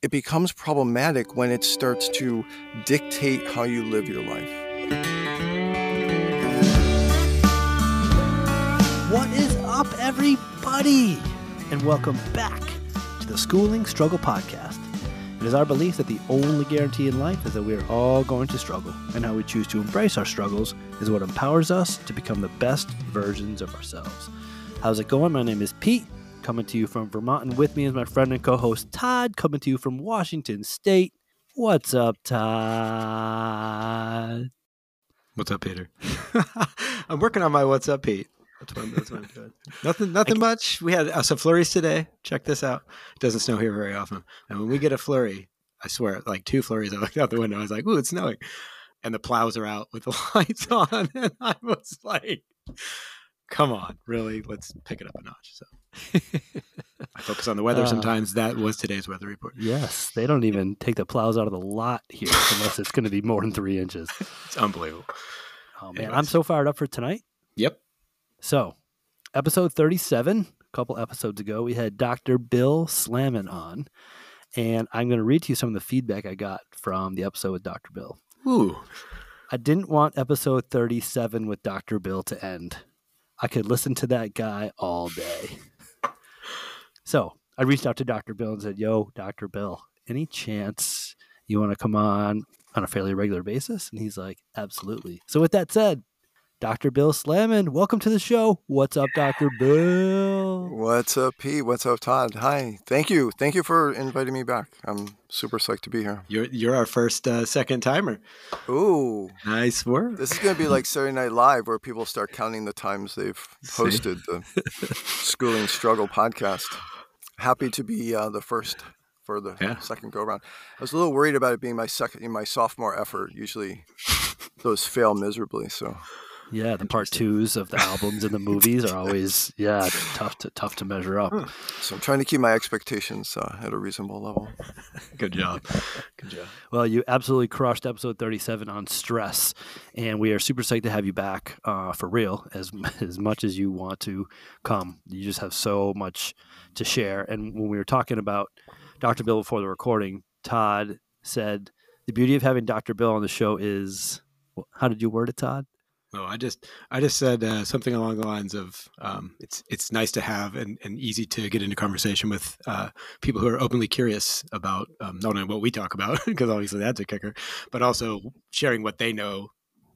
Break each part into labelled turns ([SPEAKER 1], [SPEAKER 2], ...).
[SPEAKER 1] it becomes problematic when it starts to dictate how you live your life.
[SPEAKER 2] What is up, everybody? And welcome back to the Schooling Struggle Podcast. It is our belief that the only guarantee in life is that we are all going to struggle, and how we choose to embrace our struggles is what empowers us to become the best versions of ourselves. How's it going? My name is Pete, coming to you from Vermont, and with me is my friend and co host Todd, coming to you from Washington State. What's up, Todd?
[SPEAKER 3] What's up, Peter? I'm working on my What's Up, Pete. That's what I'm, that's what I'm doing. nothing, nothing much. We had uh, some flurries today. Check this out. It doesn't snow here very often, and when we get a flurry, I swear, like two flurries, I looked out the window. I was like, "Ooh, it's snowing," and the plows are out with the lights on, and I was like, "Come on, really? Let's pick it up a notch." So I focus on the weather.
[SPEAKER 2] Uh,
[SPEAKER 3] Sometimes that was today's weather report.
[SPEAKER 2] Yes, they don't even take the plows out of the lot here unless it's going to be more than three inches.
[SPEAKER 3] It's unbelievable.
[SPEAKER 2] Oh man, I'm so fired up for tonight.
[SPEAKER 3] Yep.
[SPEAKER 2] So, episode 37, a couple episodes ago, we had Dr. Bill Slammon on, and I'm going to read to you some of the feedback I got from the episode with Dr. Bill.
[SPEAKER 3] Ooh.
[SPEAKER 2] I didn't want episode 37 with Dr. Bill to end. I could listen to that guy all day. So, I reached out to Dr. Bill and said, Yo, Dr. Bill, any chance you want to come on on a fairly regular basis? And he's like, Absolutely. So, with that said, Dr. Bill Slammon, welcome to the show. What's up, Dr. Bill?
[SPEAKER 1] What's up, Pete? What's up, Todd? Hi. Thank you. Thank you for inviting me back. I'm super psyched to be here.
[SPEAKER 3] You're you're our first uh, second timer.
[SPEAKER 1] Ooh,
[SPEAKER 3] Nice work.
[SPEAKER 1] this is going to be like Saturday Night Live where people start counting the times they've
[SPEAKER 3] See?
[SPEAKER 1] posted the Schooling Struggle podcast. Happy to be uh, the first for the
[SPEAKER 3] Yeah.
[SPEAKER 1] second go around. I was a little worried about it being my second, my sophomore effort. Usually those fail miserably. So
[SPEAKER 2] Yeah, the part twos of the albums and the movies are always, yeah, tough to tough to measure up.
[SPEAKER 1] So I'm trying to keep my expectations uh, at a reasonable level.
[SPEAKER 3] Good job. Good job.
[SPEAKER 2] Well, you absolutely crushed episode 37 on stress, and we are super psyched to have you back uh, for real. As as much as you want to come, you just have so much to share. And when we were talking about Dr. Bill before the recording, Todd said the beauty of having Dr. Bill on the show is, how did you word it, Todd?
[SPEAKER 3] Oh, I just I just said uh, something along the lines of um, it's it's nice to have and, and easy to get into conversation with uh, people who are openly curious about um, not only what we talk about because obviously that's a kicker, but also sharing what they know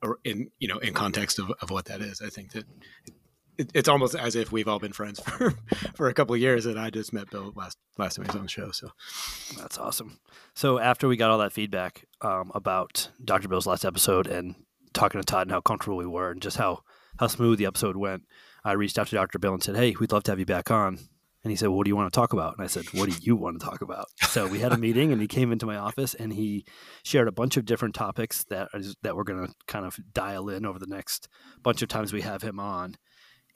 [SPEAKER 3] or in you know in context of, of what that is. I think that it, it's almost as if we've all been friends for for a couple of years, and I just met Bill last last time he was on the show. So
[SPEAKER 2] That's awesome. So after we got all that feedback um, about Dr. Bill's last episode and talking to Todd and how comfortable we were and just how how smooth the episode went, I reached out to Dr. Bill and said, "Hey, we'd love to have you back on." And he said, "What do you want to talk about?" And I said, "What do you want to talk about?" So we had a meeting, and he came into my office and he shared a bunch of different topics that is, that we're going to kind of dial in over the next bunch of times we have him on.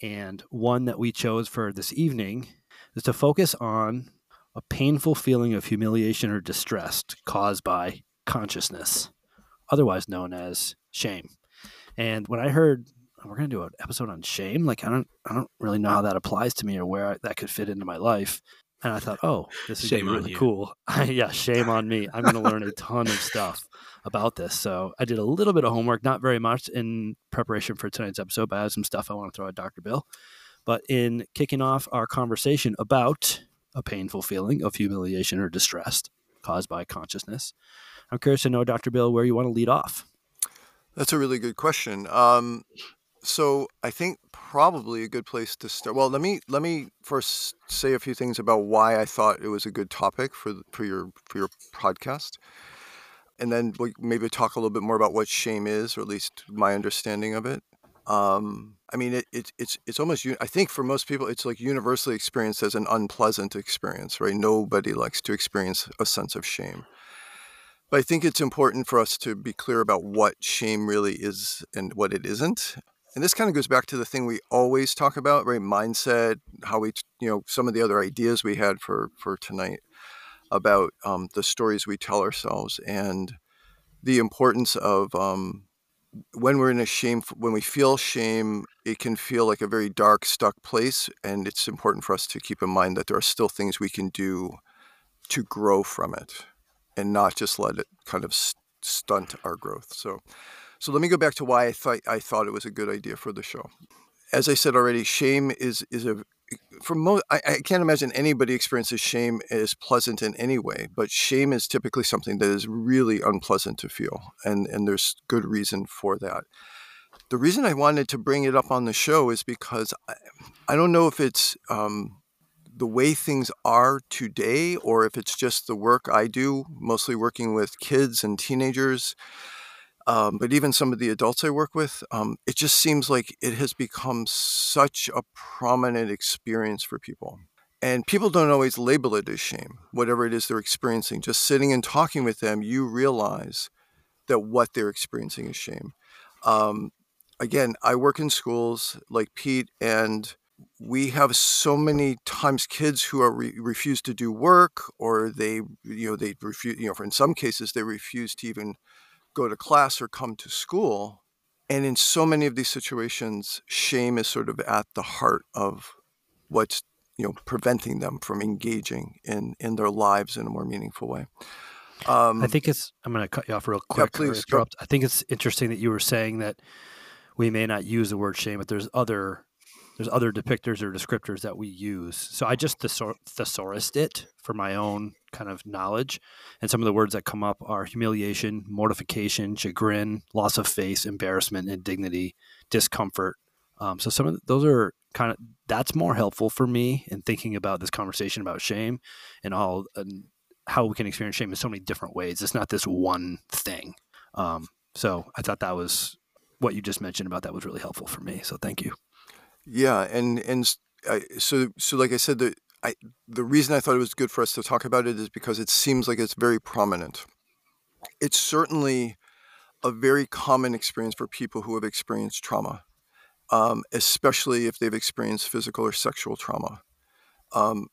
[SPEAKER 2] And one that we chose for this evening is to focus on a painful feeling of humiliation or distress caused by consciousness, otherwise known as shame. And when I heard "Oh, we're going to do an episode on shame, like I don't, I don't really know how that applies to me or where I, that could fit into my life. And I thought, oh, this is
[SPEAKER 3] Shame
[SPEAKER 2] really cool. yeah, shame on me. I'm going to learn a ton of stuff about this. So I did a little bit of homework, not very much in preparation for tonight's episode, but I have some stuff I want to throw at Dr. Bill. But in kicking off our conversation about a painful feeling of humiliation or distress caused by consciousness, I'm curious to know, Dr. Bill, where you want to lead off.
[SPEAKER 1] That's a really good question. Um, so I think probably a good place to start. Well, let me let me first say a few things about why I thought it was a good topic for for your for your podcast, and then we maybe talk a little bit more about what shame is, or at least my understanding of it. Um, I mean, it, it it's it's almost I think for most people it's like universally experienced as an unpleasant experience, right? Nobody likes to experience a sense of shame. But I think it's important for us to be clear about what shame really is and what it isn't. And this kind of goes back to the thing we always talk about, right? Mindset, how we, you know, some of the other ideas we had for for tonight about um, the stories we tell ourselves and the importance of um, when we're in a shame, when we feel shame, it can feel like a very dark, stuck place. And it's important for us to keep in mind that there are still things we can do to grow from it and not just let it kind of stunt our growth. So, so let me go back to why I thought I thought it was a good idea for the show. As I said already, shame is is a for most. I, I can't imagine anybody experiences shame as pleasant in any way, but shame is typically something that is really unpleasant to feel, and and there's good reason for that. The reason I wanted to bring it up on the show is because I, I don't know if it's um, the way things are today or if it's just the work I do, mostly working with kids and teenagers. Um, but even some of the adults I work with, um, it just seems like it has become such a prominent experience for people. And people don't always label it as shame, whatever it is they're experiencing. Just sitting and talking with them, you realize that what they're experiencing is shame. Um, again, I work in schools like Pete, and we have so many times kids who are re- refuse to do work, or they, you know, they refuse. You know, for in some cases, they refuse to even go to class or come to school. And in so many of these situations, shame is sort of at the heart of what's you know preventing them from engaging in in their lives in a more meaningful way.
[SPEAKER 2] Um, I think it's. I'm going to cut you off real quick.
[SPEAKER 1] Yeah, please. Interrupt.
[SPEAKER 2] I think it's interesting that you were saying that we may not use the word shame, but there's other there's other depictors or descriptors that we use. So I just thesaurused it for my own kind of knowledge. And some of the words that come up are humiliation, mortification, chagrin, loss of face, embarrassment, indignity, discomfort. Um, so some of those are kind of that's more helpful for me in thinking about this conversation about shame and all and how we can experience shame in so many different ways. It's not this one thing. Um, so I thought that was what you just mentioned about that was really helpful for me. So thank you.
[SPEAKER 1] Yeah, and and I, so so like I said, the I the reason I thought it was good for us to talk about it is because it seems like it's very prominent. It's certainly a very common experience for people who have experienced trauma, um, especially if they've experienced physical or sexual trauma. Um,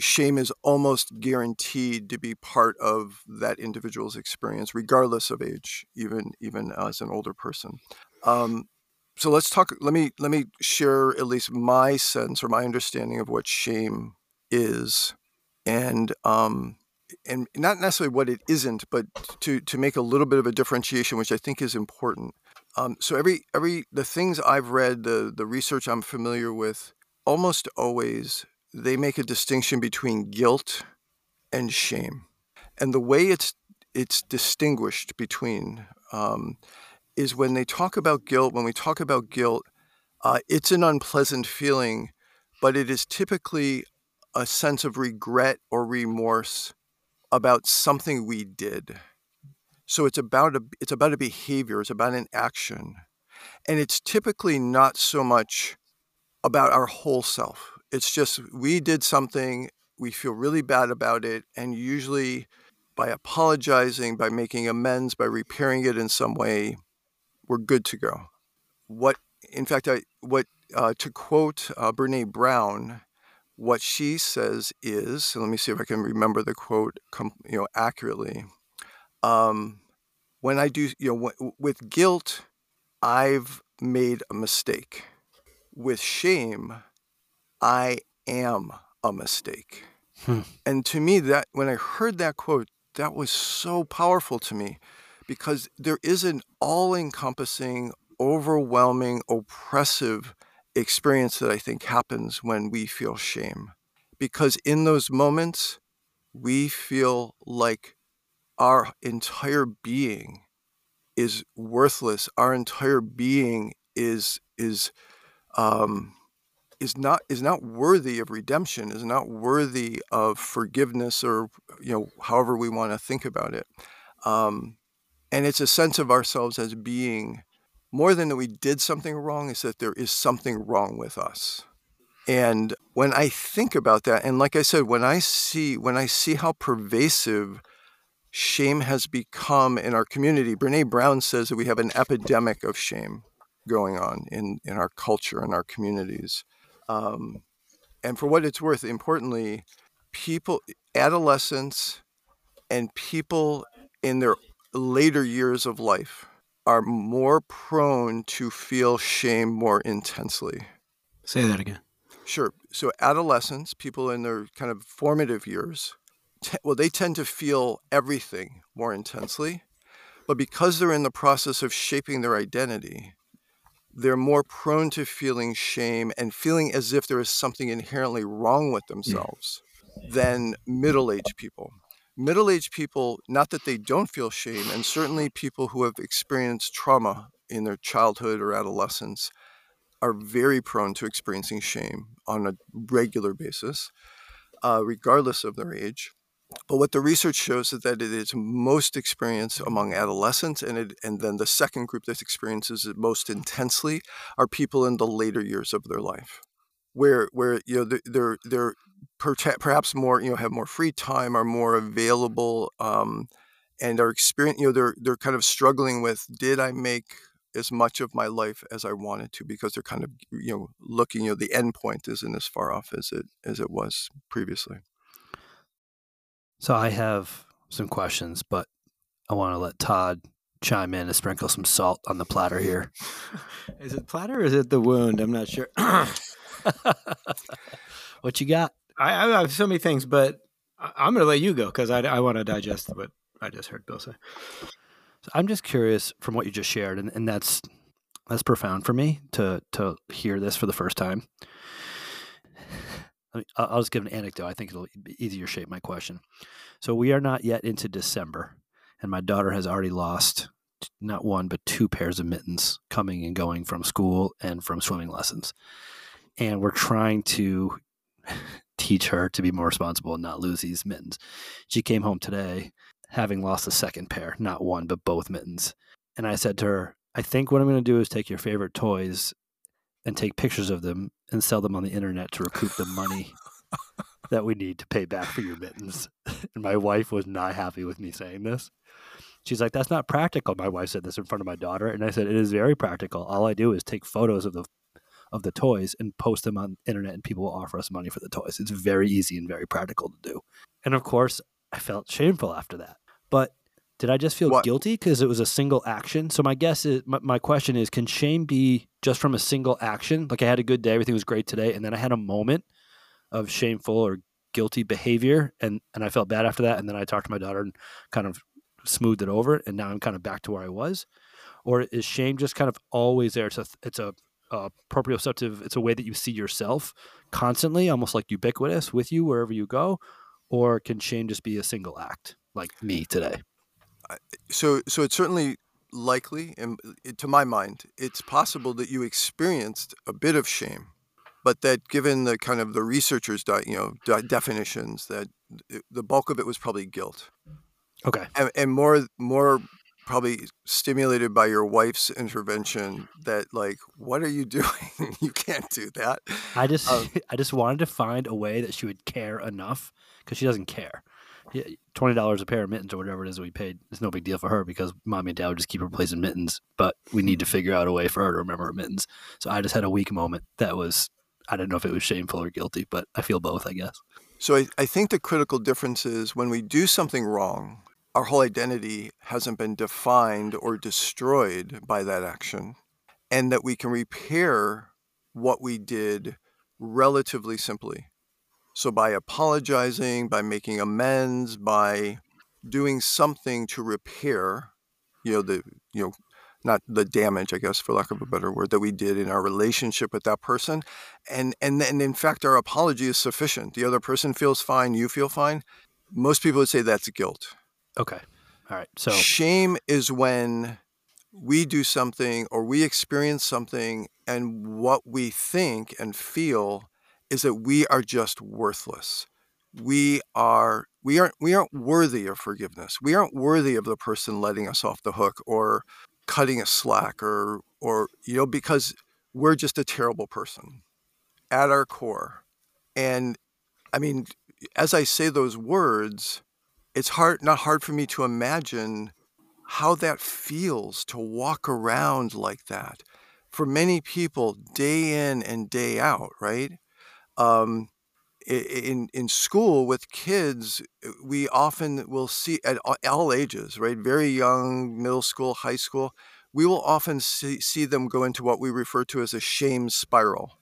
[SPEAKER 1] shame is almost guaranteed to be part of that individual's experience, regardless of age, even even as an older person. Um, so let's talk. Let me let me share at least my sense or my understanding of what shame is, and um, and not necessarily what it isn't, but to to make a little bit of a differentiation, which I think is important. Um, so every every the things I've read, the the research I'm familiar with, almost always they make a distinction between guilt and shame, and the way it's it's distinguished between um, is when they talk about guilt. When we talk about guilt, uh, it's an unpleasant feeling, but it is typically a sense of regret or remorse about something we did. So it's about a it's about a behavior, it's about an action. And it's typically not so much about our whole self. It's just we did something, we feel really bad about it, and usually by apologizing, by making amends, by repairing it in some way, we're good to go. What, in fact, I what uh, to quote uh, Brene Brown, what she says is, let me see if I can remember the quote, com- you know, accurately. Um, when I do, you know, w- with guilt, I've made a mistake. With shame, I am a mistake. Hmm. And to me, that when I heard that quote, that was so powerful to me because there is an all encompassing, overwhelming, oppressive experience that I think happens when we feel shame. Because in those moments, we feel like our entire being is worthless. Our entire being is is um, is not is not worthy of redemption, is not worthy of forgiveness, or you know, however we want to think about it. Um, and it's a sense of ourselves as being more than that we did something wrong, is that there is something wrong with us. And when I think about that, and like I said, when I see when I see how pervasive shame has become in our community, Brene Brown says that we have an epidemic of shame going on in, in our culture and our communities. Um, and for what it's worth, importantly, people, adolescents, and people in their later years of life are more prone to feel shame more intensely.
[SPEAKER 3] Say that again.
[SPEAKER 1] Sure. So, adolescents, people in their kind of formative years, te- well, they tend to feel everything more intensely, but because they're in the process of shaping their identity, they're more prone to feeling shame and feeling as if there is something inherently wrong with themselves than middle aged people. Middle aged people, not that they don't feel shame, and certainly people who have experienced trauma in their childhood or adolescence are very prone to experiencing shame on a regular basis, uh, regardless of their age. But what the research shows is that it is most experienced among adolescents, and it, and then the second group that experiences it most intensely are people in the later years of their life, where where you know they're they're, perhaps more you know have more free time, are more available, um, and are experience you know they're they're kind of struggling with did I make as much of my life as I wanted to because they're kind of you know looking you know the end point isn't as far off as it as it was previously.
[SPEAKER 2] So I have some questions, but I want to let Todd chime in and sprinkle some salt on the platter here.
[SPEAKER 3] is it platter or is it the wound? I'm not sure.
[SPEAKER 2] what you got?
[SPEAKER 3] I, I, have so many things, but I'm going to let you go because I, I want to digest what I just heard Bill say.
[SPEAKER 2] So I'm just curious from what you just shared, and, and that's that's profound for me to to hear this for the first time. I'll just give an anecdote. I think it'll easier shape my question. So we are not yet into December, and my daughter has already lost not one but two pairs of mittens coming and going from school and from swimming lessons, and we're trying to teach her to be more responsible and not lose these mittens. She came home today having lost a second pair, not one but both mittens, and I said to her, "I think what I'm going to do is take your favorite toys and take pictures of them and sell them on the internet to recoup the money that we need to pay back for your mittens. and my wife was not happy with me saying this. She's like, "That's not practical." My wife said this in front of my daughter, and I said, "It is very practical. All I do is take photos of the of the toys and post them on the internet, and people will offer us money for the toys. It's very easy and very practical to do." And of course, I felt shameful after that. But did I just feel what? guilty because it was a single action? So my guess is my, my, question is: Can shame be just from a single action? Like I had a good day, everything was great today, and then I had a moment of shameful or guilty behavior, and and I felt bad after that, and then I talked to my daughter and kind of smoothed it over, and now I'm kind of back to where I was. Or is shame just kind of always there? It's a it's a uh, proprioceptive. It's a way that you see yourself constantly, almost like ubiquitous with you wherever you go. Or can shame just be a single act, like me today?
[SPEAKER 1] so so it's certainly likely and to my mind it's possible that you experienced a bit of shame but that given the kind of the researchers you know definitions that the bulk of it was probably guilt
[SPEAKER 2] okay
[SPEAKER 1] and, and more more probably stimulated by your wife's intervention that like what are you doing you can't do that
[SPEAKER 2] i just um, i just wanted to find a way that she would care enough because she doesn't care twenty dollars a pair of mittens or whatever it is we paid. It's no big deal for her because mommy and dad would just keep replacing mittens. But we need to figure out a way for her to remember her mittens. So I just had a weak moment that was I don't know if it was shameful or guilty, but I feel both, I guess.
[SPEAKER 1] So I, I think the critical difference is when we do something wrong, our whole identity hasn't been defined or destroyed by that action, and that we can repair what we did relatively simply. So by apologizing, by making amends, by doing something to repair, you know, the you know, not the damage, I guess, for lack of a better word, that we did in our relationship with that person, and and then in fact our apology is sufficient. The other person feels fine, you feel fine. Most people would say that's guilt.
[SPEAKER 2] Okay, all right. So
[SPEAKER 1] shame is when we do something or we experience something, and what we think and feel is that we are just worthless. We are we aren't we aren't worthy of forgiveness. We aren't worthy of the person letting us off the hook or cutting us slack or or you know because we're just a terrible person at our core. And I mean, as I say those words, it's hard not hard for me to imagine how that feels to walk around like that for many people day in and day out, right? um, in in school with kids, we often will see at all ages, right? Very young, middle school, high school. We will often see, see them go into what we refer to as a shame spiral.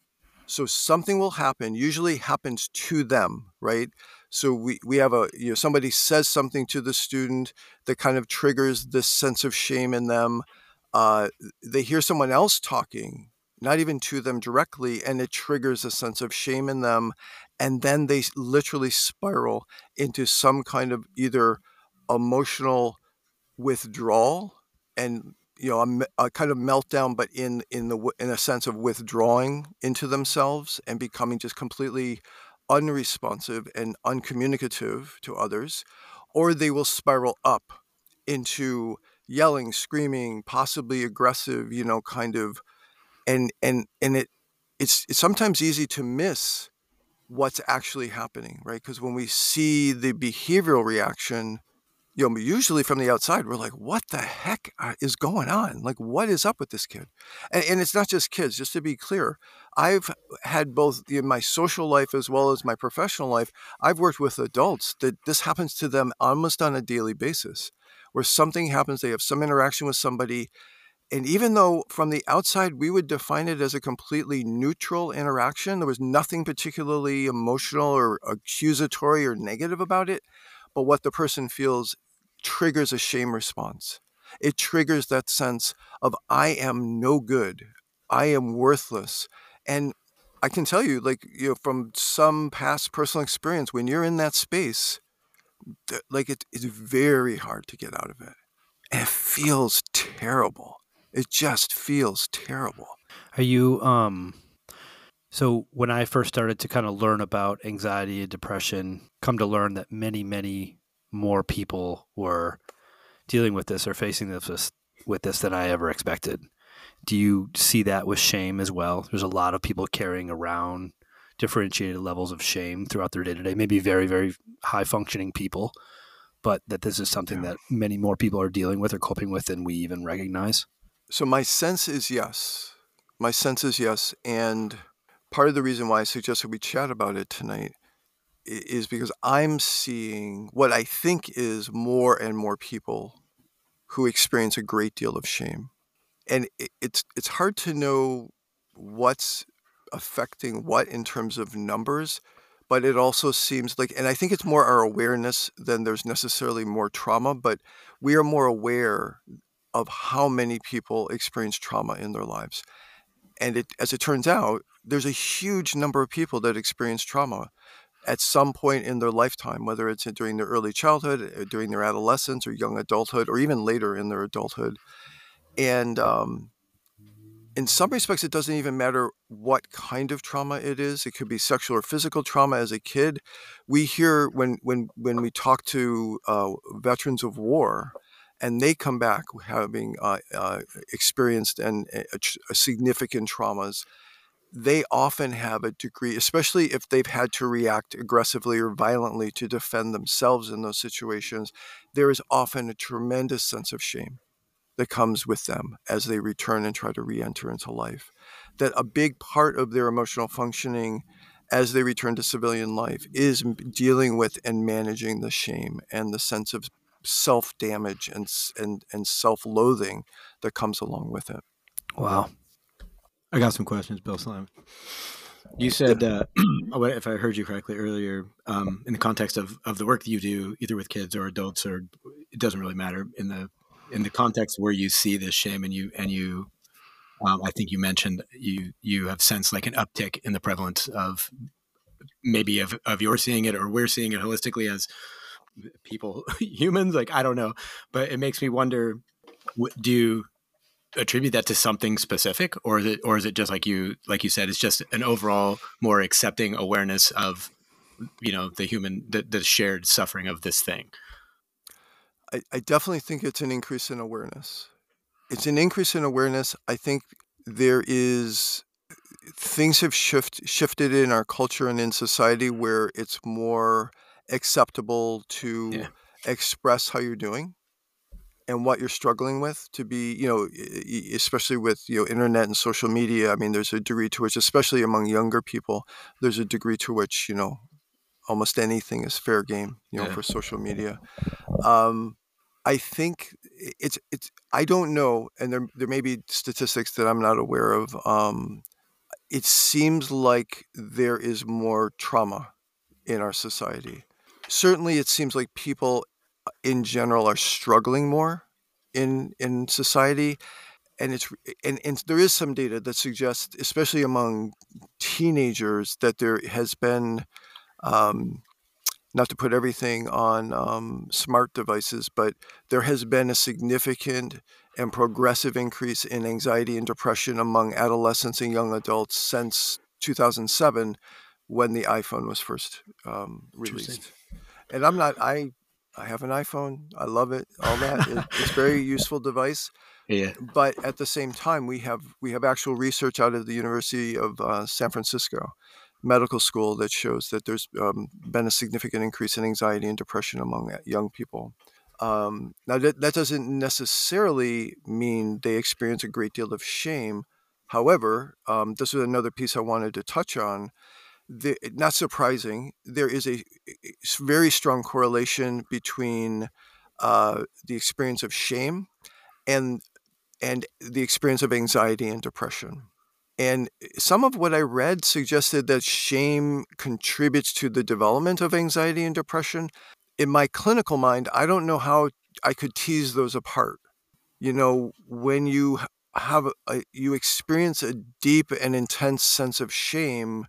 [SPEAKER 1] So something will happen, usually happens to them, right? So we, we have a you know somebody says something to the student that kind of triggers this sense of shame in them. Uh, they hear someone else talking, not even to them directly, and it triggers a sense of shame in them, and then they literally spiral into some kind of either emotional withdrawal and you know a, a, kind of meltdown but in in the in a sense of withdrawing into themselves and becoming just completely unresponsive and uncommunicative to others or they will spiral up into yelling screaming possibly aggressive you know kind of and and and it it's, it's sometimes easy to miss what's actually happening right? Because when we see the behavioral reaction you know, usually from the outside, we're like, what the heck uh, is going on? Like, what is up with this kid? And, and it's not just kids, just to be clear. I've had both in my social life as well as my professional life, I've worked with adults that this happens to them almost on a daily basis, where something happens, they have some interaction with somebody. And even though from the outside we would define it as a completely neutral interaction, there was nothing particularly emotional or accusatory or negative about it but what the person feels triggers a shame response. It triggers that sense of, I am no good, I am worthless. And I can tell you, like, you know, from some past personal experience, when you're in that space, like, it, it's very hard to get out of it. And it feels terrible. It just feels terrible.
[SPEAKER 2] Are you, um, so when I first started to kind of learn about anxiety and depression, come to learn that many, many more people were dealing with this or facing this with this than I ever expected. Do you see that with shame as well? There's a lot of people carrying around differentiated levels of shame throughout their day to day, maybe very, very high functioning people, but that this is something yeah. that many more people are dealing with or coping with than we even recognize.
[SPEAKER 1] So my sense is yes. My sense is yes. And part of the reason why I suggested we chat about it tonight is because I'm seeing what I think is more and more people who experience a great deal of shame. And it's it's hard to know what's affecting what in terms of numbers, but it also seems like and I think it's more our awareness than there's necessarily more trauma, but we are more aware of how many people experience trauma in their lives. And it as it turns out, there's a huge number of people that experience trauma at some point in their lifetime, whether it's during their early childhood, uh, during their adolescence, or young adulthood, or even later in their adulthood. And um, in some respects, it doesn't even matter what kind of trauma it is. It could be sexual or physical trauma as a kid. We hear when when when we talk to uh, veterans of war, and they come back having uh, uh, experienced and uh, significant traumas they often have a degree, especially if they've had to react aggressively or violently to defend themselves in those situations, there is often a tremendous sense of shame that comes with them as they return and try to re enter into life. That a big part of their emotional functioning as they return to civilian life is dealing with and managing the shame and the sense of self damage and, and, and self loathing that comes along with it.
[SPEAKER 2] Wow.
[SPEAKER 3] I got some questions, Bill Slammon. You said, uh, if I heard you correctly earlier, um, in the context of, of the work that you do, either with kids or adults, or it doesn't really matter in the in the context where you see this shame and you and you, um, I think you mentioned you you have sensed like an uptick in the prevalence of maybe of of your seeing it or we're seeing it holistically as people humans. Like I don't know, but it makes me wonder: do attribute that to something specific or is it or is it just like you like you said it's just an overall more accepting awareness of you know the human the, the shared suffering of this thing?
[SPEAKER 1] I, I definitely think it's an increase in awareness. It's an increase in awareness. I think there is things have shift, shifted in our culture and in society where it's more acceptable to yeah. express how you're doing and what you're struggling with to be you know especially with you know internet and social media i mean there's a degree to which especially among younger people there's a degree to which you know almost anything is fair game you know yeah. for social media um, i think it's it's i don't know and there there may be statistics that i'm not aware of um, it seems like there is more trauma in our society certainly it seems like people in general are struggling more in in society and it's and, and there is some data that suggests especially among teenagers that there has been um, not to put everything on um, smart devices but there has been a significant and progressive increase in anxiety and depression among adolescents and young adults since 2007 when the iphone was first um, released. and i'm not i I have an iPhone. I love it. All that. It, it's a very useful device.
[SPEAKER 3] Yeah.
[SPEAKER 1] But at the same time, we have we have actual research out of the University of uh, San Francisco medical school that shows that there's um, been a significant increase in anxiety and depression among young people. Um, now that, that doesn't necessarily mean they experience a great deal of shame. However, um, this is another piece I wanted to touch on the, not surprising, there is a very strong correlation between uh, the experience of shame and and the experience of anxiety and depression. And some of what I read suggested that shame contributes to the development of anxiety and depression. In my clinical mind, I don't know how I could tease those apart. You know, when you have a, you experience a deep and intense sense of shame,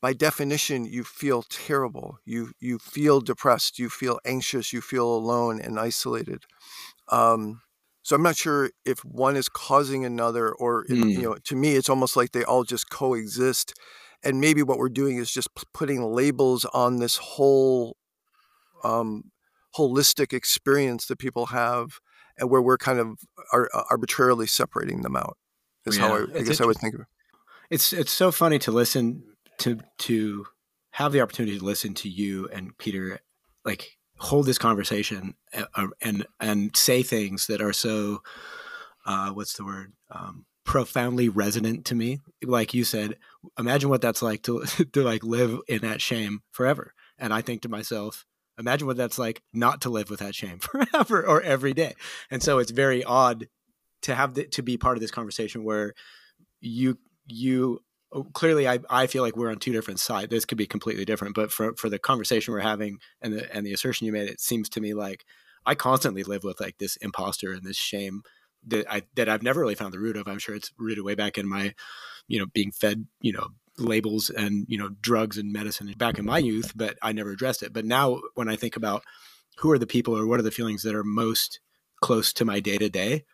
[SPEAKER 1] by definition you feel terrible you you feel depressed you feel anxious you feel alone and isolated um, so i'm not sure if one is causing another or mm. you know to me it's almost like they all just coexist and maybe what we're doing is just p- putting labels on this whole um, holistic experience that people have and where we're kind of are, arbitrarily separating them out is yeah, how I, I guess I would think of it.
[SPEAKER 3] It's it's so funny to listen to to have the opportunity to listen to you and Peter like hold this conversation and uh, and, and say things that are so uh, what's the word um, profoundly resonant to me. Like you said imagine what that's like to to like live in that shame forever. And i think to myself imagine what that's like not to live with that shame forever or every day. And so it's very odd to have the, to be part of this conversation where you you Oh, clearly I, I feel like we're on two different sides this could be completely different but for, for the conversation we're having and the and the assertion you made it seems to me like i constantly live with like this imposter and this shame that i that i've never really found the root of. I'm sure it's rooted way back in my you know being fed you know labels and you know drugs and medicine back in my youth but i never addressed it. But now when i think about who are the people or what are the feelings that are most close to my day to day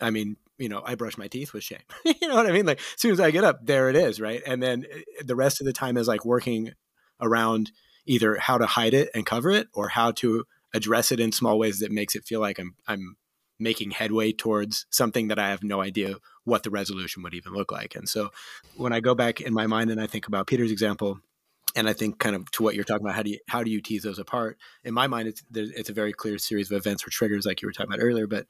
[SPEAKER 3] i mean you know, I brush my teeth with shame. you know what I mean? Like as soon as I get up, there it is, right? And then eh, the rest of the time is like working around either how to hide it and cover it or how to address it in small ways that makes it feel like I'm I'm making headway towards something that I have no idea what the resolution would even look like. And so when I go back in my mind and I think about Peter's example, and I think kind of to what you're talking about, how do you how do you tease those apart? In my mind, it's it's a very clear series of events or triggers, like you were talking about earlier. But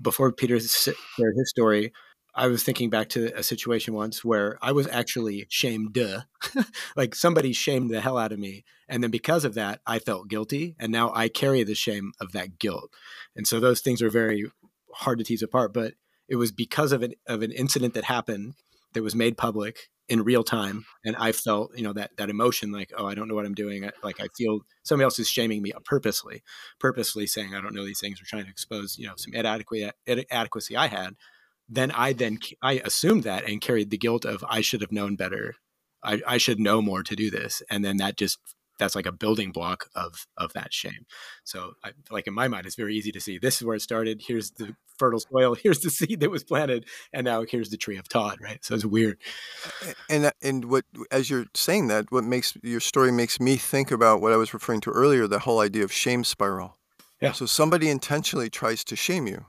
[SPEAKER 3] before Peter shared his story, I was thinking back to a situation once where I was actually shamed, like somebody shamed the hell out of me, and then because of that, I felt guilty, and now I carry the shame of that guilt, and so those things are very hard to tease apart. But it was because of an of an incident that happened that was made public in real time and i felt you know that that emotion like oh i don't know what i'm doing like i feel somebody else is shaming me purposely purposely saying i don't know these things or trying to expose you know some inadequacy inadequacy i had then i then i assumed that and carried the guilt of i should have known better. I, I should know more to do this and then that just that's like a building block of of that shame. So, I, like in my mind, it's very easy to see this is where it started. Here's the fertile soil. Here's the seed that was planted, and now here's the tree of Todd. Right. So it's weird.
[SPEAKER 1] And uh, and what as you're saying that, what makes your story makes me think about what I was referring to earlier, the whole idea of shame spiral.
[SPEAKER 3] Yeah.
[SPEAKER 1] So somebody intentionally tries to shame you,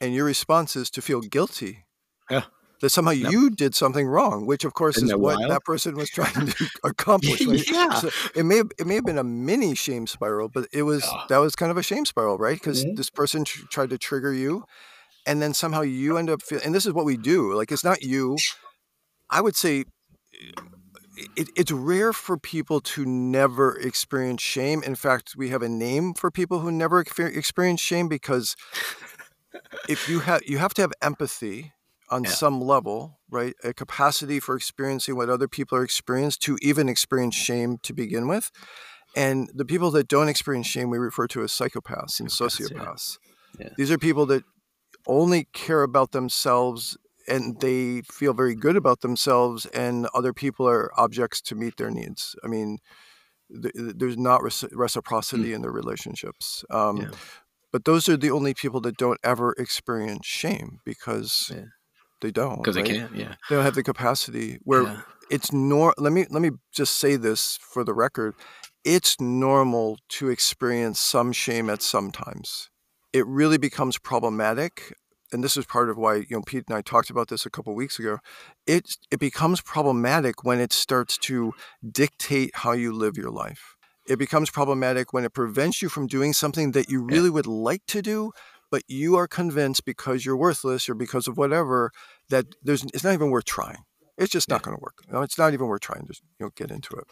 [SPEAKER 1] and your response is to feel guilty.
[SPEAKER 3] Yeah
[SPEAKER 1] that somehow yep. you did something wrong, which of course Isn't is what wild? that person was trying to accomplish. Right?
[SPEAKER 3] yeah,
[SPEAKER 1] so it may have, it may have been a mini shame spiral, but it was that was kind of a shame spiral, right? Because mm-hmm. this person tr- tried to trigger you, and then somehow you end up feeling. And this is what we do. Like it's not you. I would say it, it's rare for people to never experience shame. In fact, we have a name for people who never experience shame because if you have you have to have empathy on yeah. some level, right? A capacity for experiencing what other people are experiencing to even experience shame to begin with. And the people that don't experience shame, we refer to as psychopaths and
[SPEAKER 2] Psychopaths, yeah.
[SPEAKER 1] sociopaths.
[SPEAKER 2] Yeah.
[SPEAKER 1] These are people that only care about themselves and they feel very good about themselves, and other people are objects to meet their needs. I mean, th- there's not reci- reciprocity in their relationships. Um. But those are the only people that don't ever experience shame because
[SPEAKER 2] Yeah.
[SPEAKER 1] They don't.
[SPEAKER 3] because
[SPEAKER 1] right?
[SPEAKER 3] they can't. Yeah.
[SPEAKER 1] They don't have the capacity. Where
[SPEAKER 3] yeah.
[SPEAKER 1] it's nor. Let me let me just say this for the record. It's normal to experience some shame at some times. It really becomes problematic, and this is part of why you know Pete and I talked about this a couple weeks ago. It it becomes problematic when it starts to dictate how you live your life. It becomes problematic when it prevents you from doing something that you
[SPEAKER 3] Yeah.
[SPEAKER 1] really would like to do, but you are convinced because you're worthless or because of whatever that there's it's not even worth trying. It's just not going to work. No, it's not even worth trying. to you know, get into it.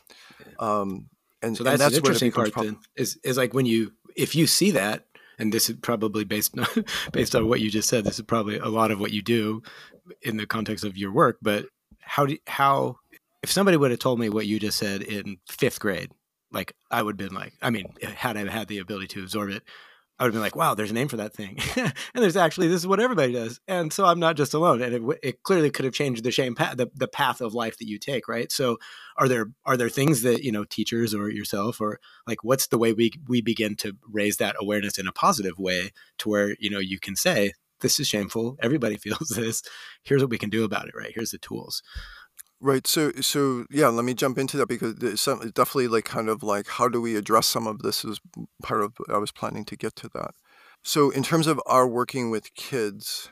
[SPEAKER 1] Um, and
[SPEAKER 3] So
[SPEAKER 1] and
[SPEAKER 3] that's,
[SPEAKER 1] that's
[SPEAKER 3] the
[SPEAKER 1] when it
[SPEAKER 3] interesting part. Then is is like when you if you see that, and this is probably based on based on what you just said. This is probably a lot of what you do in the context of your work. But how do how if somebody would have told me what you just said in fifth grade, like I would have been like, I mean, had I had the ability to absorb it, I would have been like, wow, there's a name for that thing, and there's actually this is what everybody does, and so I'm not just alone, and it, it clearly could have changed the shame path, the, the path of life that you take, right? So, are there are there things that you know teachers or yourself or like what's the way we we begin to raise that awareness in a positive way to where you know you can say this is shameful, everybody feels this, here's what we can do about it, right? Here's the tools.
[SPEAKER 1] Right. So, so yeah, let me jump into that because it's definitely like kind of like how do we address some of this is part of I was planning to get to that. So, in terms of our working with kids,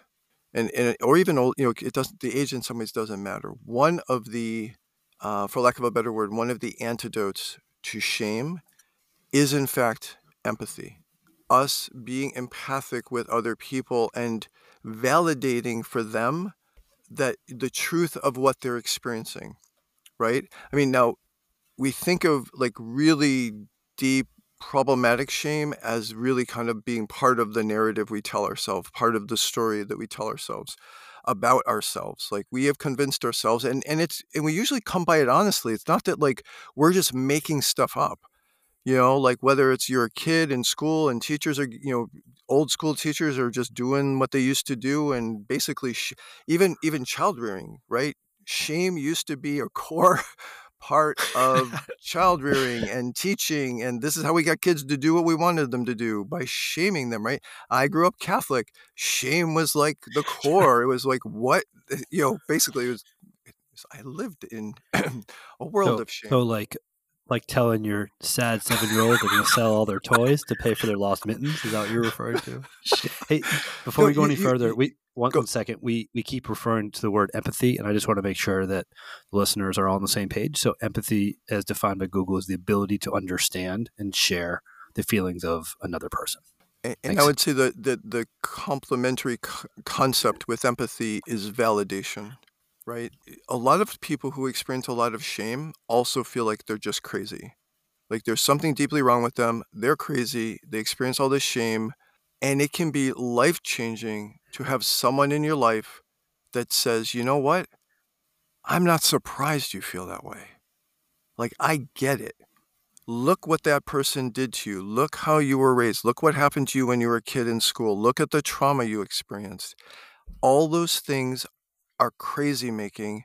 [SPEAKER 1] and, and or even old, you know, it doesn't the age in some ways doesn't matter. One of the, uh, for lack of a better word, one of the antidotes to shame is in fact empathy. Us being empathic with other people and validating for them that the truth of what they're experiencing, right? I mean, now we think of like really deep problematic shame as really kind of being part of the narrative we tell ourselves, part of the story that we tell ourselves about ourselves. Like we have convinced ourselves and and it's and we usually come by it honestly. It's not that like we're just making stuff up. You know, like whether it's you're a kid in school and teachers are, you know, old school teachers are just doing what they used to do and basically sh- even even child rearing, right? Shame used to be a core part of child rearing and teaching and this is how we got kids to do what we wanted them to do by shaming them right? I grew up catholic. Shame was like the core. It was like what eh, you know basically it was, it was i lived in a world
[SPEAKER 2] so,
[SPEAKER 1] of shame.
[SPEAKER 2] so like like telling your sad seven year old they're going to sell all their toys to pay for their lost mittens. Is that what you're referring to? hey, before
[SPEAKER 1] No,
[SPEAKER 2] we go
[SPEAKER 1] you-
[SPEAKER 2] any further,
[SPEAKER 1] you-
[SPEAKER 2] we one,
[SPEAKER 1] go-
[SPEAKER 2] one second. We we keep referring to the word empathy, and I just want to make sure that the listeners are all on the same page. So, empathy, as defined by Google, is the ability to understand and share the feelings of another person.
[SPEAKER 1] A- And I would say that the, the complementary c- concept with empathy is validation, right? A lot of people who experience a lot of shame also feel like they're just crazy. Like there's something deeply wrong with them. They're crazy. They experience all this shame. And it can be life changing to have someone in your life that says, you know what? I'm not surprised you feel that way. Like, I get it look what that person did to you. Look how you were raised. Look what happened to you when you were a kid in school. Look at the trauma you experienced. All those things are crazy making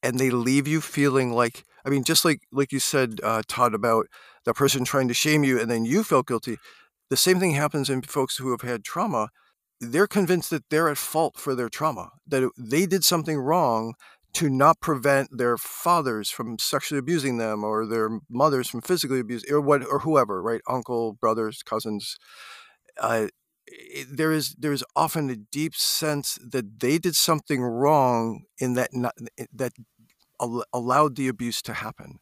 [SPEAKER 1] and they leave you feeling like I mean just like like you said uh, Todd about the person trying to shame you and then you felt guilty. The same thing happens in folks who have had trauma. They're convinced that they're at fault for their trauma, that they did something wrong to not prevent their fathers from sexually abusing them or their mothers from physically abusing or what or whoever right uncle brothers cousins uh, i- there is there is often a deep sense that they did something wrong in that not, that al- allowed the abuse to happen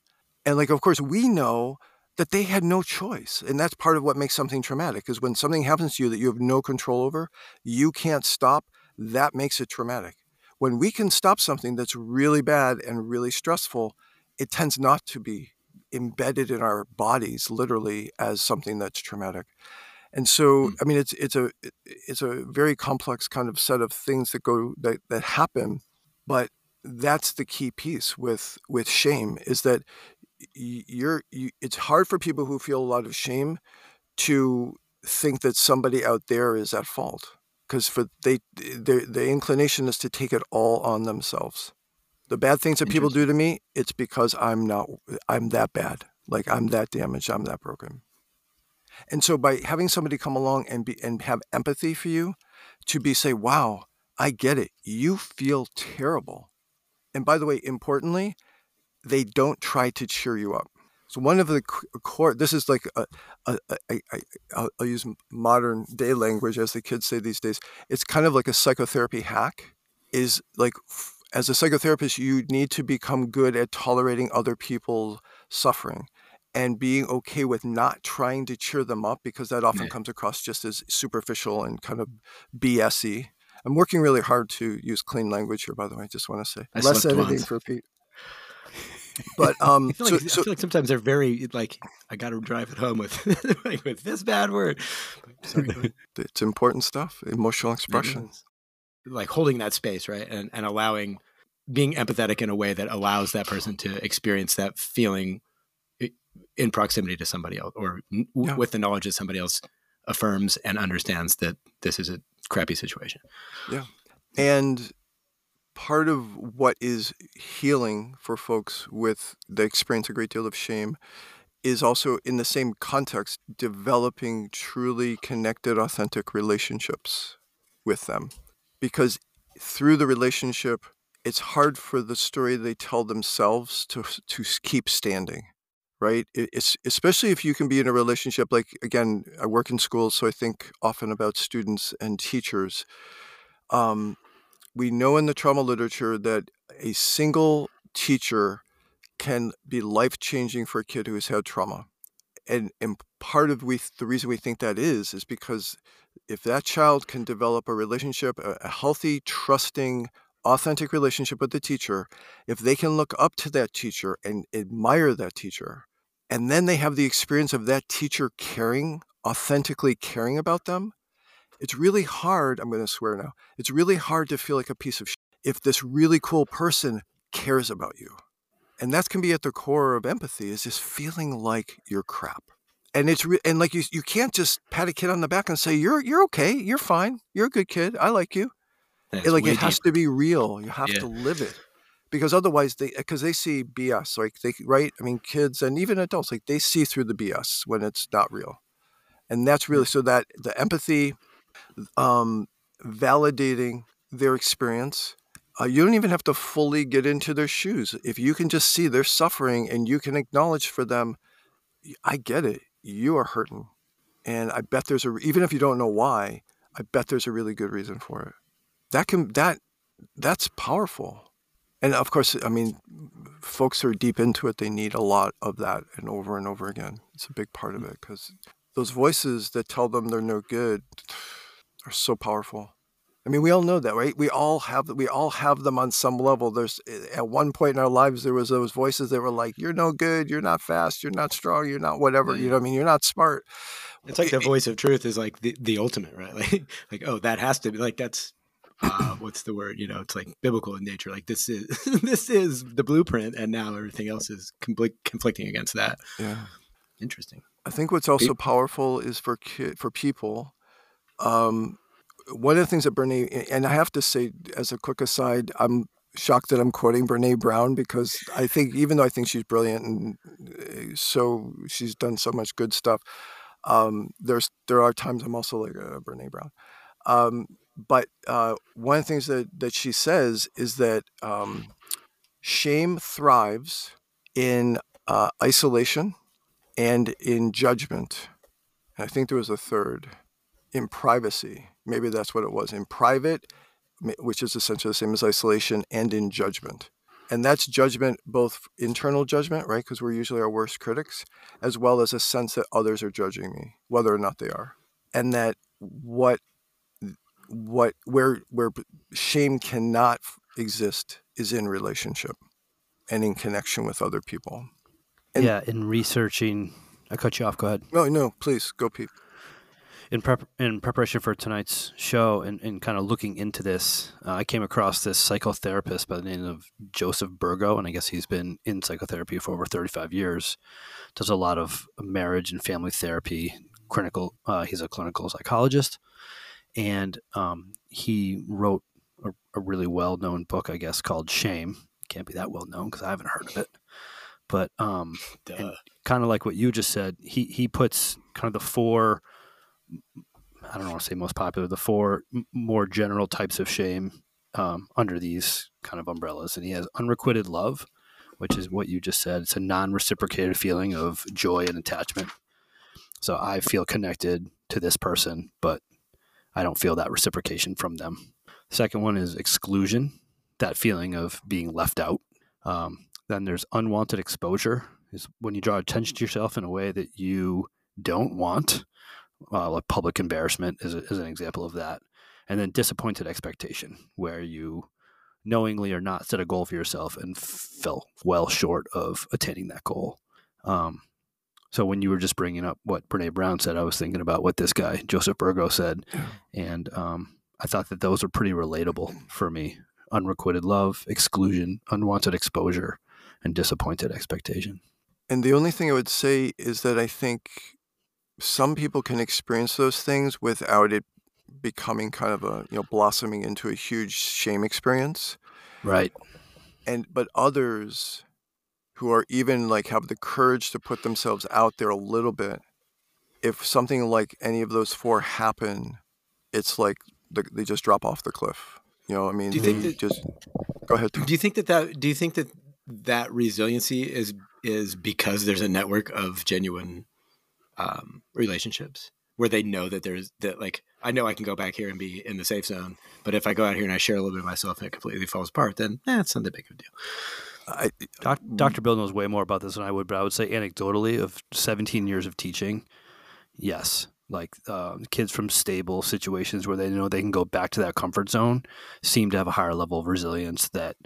[SPEAKER 1] and like of course we know that they had no choice and that's part of what makes something traumatic is when something happens to you that you have no control over you can't stop that makes it traumatic when we can stop something that's really bad and really stressful, it tends not to be embedded in our bodies literally as something that's traumatic. And so,
[SPEAKER 3] Mm.
[SPEAKER 1] I mean, it's it's a it's a very complex kind of set of things that go that that happen, but that's the key piece with with shame is that you're you, it's hard for people who feel a lot of shame to think that somebody out there is at fault because for they the the inclination is to take it all on themselves. The bad things that people do to me it's because i'm not i'm that bad. Like i'm that damaged i'm that broken and so by having somebody come along and be and have empathy for you to be say wow i get it you feel terrible and by the way importantly they don't try to cheer you up. So one of the core, this is like I'll use modern day language as the kids say these days. It's kind of like a psychotherapy hack. Is like as a psychotherapist, you need to become good at tolerating other people's suffering and being okay with not trying to cheer them up because that often comes across just as superficial and kind of BSy. I'm working really hard to use clean language here, by the way. I just want to say
[SPEAKER 3] I
[SPEAKER 1] less editing once. for Pete. But um,
[SPEAKER 3] I feel, like, so, I feel like sometimes they're very like I got to drive it home with with this bad word.
[SPEAKER 1] Sorry, it's important stuff. Emotional expression,
[SPEAKER 3] like holding that space, right, and and allowing being empathetic in a way that allows that person to experience that feeling in proximity to somebody else, or yeah. with the knowledge that somebody else affirms and understands that this is a crappy situation.
[SPEAKER 1] Yeah, and part of what is healing for folks with the experience a great deal of shame is also in the same context developing truly connected authentic relationships with them because through the relationship it's hard for the story they tell themselves to to keep standing right it's especially if you can be in a relationship like again i work in schools so i think often about students and teachers um, we know in the trauma literature that a single teacher can be life changing for a kid who has had trauma. And, and part of we, the reason we think that is, is because if that child can develop a relationship, a, a healthy, trusting, authentic relationship with the teacher, if they can look up to that teacher and admire that teacher, and then they have the experience of that teacher caring, authentically caring about them, it's really hard. I'm going to swear now. It's really hard to feel like a piece of shit if this really cool person cares about you. And that can be at the core of empathy is just feeling like you're crap. And it's re- and like you you can't just pat a kid on the back and say you're you're okay, you're fine, you're a good kid, I like you. It, like it has to be real. You have yeah. to live it because otherwise they because they see BS like they right. I mean, kids and even adults like they see through the BS when it's not real, and that's really so that the empathy um, validating their experience. Uh, you don't even have to fully get into their shoes. If you can just see their suffering and you can acknowledge for them, I get it. You are hurting. And I bet there's a, even if you don't know why, I bet there's a really good reason for it. That can, that, that's powerful. And of course, I mean, folks who are deep into it, they need a lot of that and over and over again. It's a big part of it because those voices that tell them they're no good, are so powerful. I mean, we all know that, right? We all have we all have them on some level. There's eh, at one point in our lives there was those voices that were like, "You're no good. You're not fast. You're not strong. You're not whatever. You know, what I mean, you're not smart."
[SPEAKER 3] It's like the voice of truth is like the, the ultimate, right? Like, like oh, that has to be like that's uh, what's the word? You know, it's like biblical in nature. Like this is this is the blueprint, and now everything else is conflicting against that.
[SPEAKER 1] Yeah,
[SPEAKER 3] interesting.
[SPEAKER 1] I think what's also powerful is for ki- for people um, one of the things that Brene, and I have to say, as a quick aside, I'm shocked that I'm quoting Brene Brown because I think, even though I think she's brilliant and uh, so she's done so much good stuff, um, there's there are times I'm also like uh, Brene Brown. Um, but uh, one of the things that that she says is that um, shame thrives in uh, isolation and in judgment. And I think there was a third in privacy. Maybe that's what it was in private, which is essentially the same as isolation, and in judgment. And that's judgment, both internal judgment, right? Because we're usually our worst critics, as well as a sense that others are judging me, whether or not they are. And that what what where where shame cannot exist is in relationship and in connection with other people.
[SPEAKER 2] And yeah, in researching, I cut you off. Go ahead.
[SPEAKER 1] No, no, please go, Pete
[SPEAKER 2] in prep in preparation for tonight's show and, and kind of looking into this, uh, I came across this psychotherapist by the name of Joseph Burgo, and I guess he's been in psychotherapy for over 35 years. Does a lot of marriage and family therapy. Clinical, uh, he's a clinical psychologist, and um, he wrote a, a really well known book, I guess, called Shame. Can't be that well known because I haven't heard of it. But um, kind of like what you just said, he he puts kind of the four I don't want to say most popular, the four more general types of shame um, under these kind of umbrellas. And he has unrequited love, which is what you just said. It's a non reciprocated feeling of joy and attachment. So I feel connected to this person, but I don't feel that reciprocation from them. Second one is exclusion, that feeling of being left out. Um, then there's unwanted exposure, is when you draw attention to yourself in a way that you don't want uh, like public embarrassment is, a, is an example of that. And then disappointed expectation, where you knowingly or not set a goal for yourself and fell well short of attaining that goal. Um, so when you were just bringing up what Brene Brown said, I was thinking about what this guy Joseph Burgo said, and um, I thought that those are pretty relatable for me: unrequited love, exclusion, unwanted exposure, and disappointed expectation.
[SPEAKER 1] And the only thing I would say is that I think some people can experience those things without it becoming kind of a you know blossoming into a huge shame experience.
[SPEAKER 2] Right.
[SPEAKER 1] And but others who are even like have the courage to put themselves out there a little bit if something like any of those four happen it's like they just drop off the cliff you know i mean?
[SPEAKER 3] Do you think that,
[SPEAKER 1] just go ahead
[SPEAKER 3] do you think that that do you think that that resiliency is is because there's a network of genuine um, relationships where they know that there's that like I know I can go back here and be in the safe zone, but if I go out here and I share a little bit of myself and it completely falls apart, then eh, not that big of a deal.
[SPEAKER 2] I, Doc, Dr. Bill knows way more about this than I would, but I would say anecdotally of 17 years of teaching, yes, like uh, kids from stable situations where they know they can go back to that comfort zone seem to have a higher level of resilience that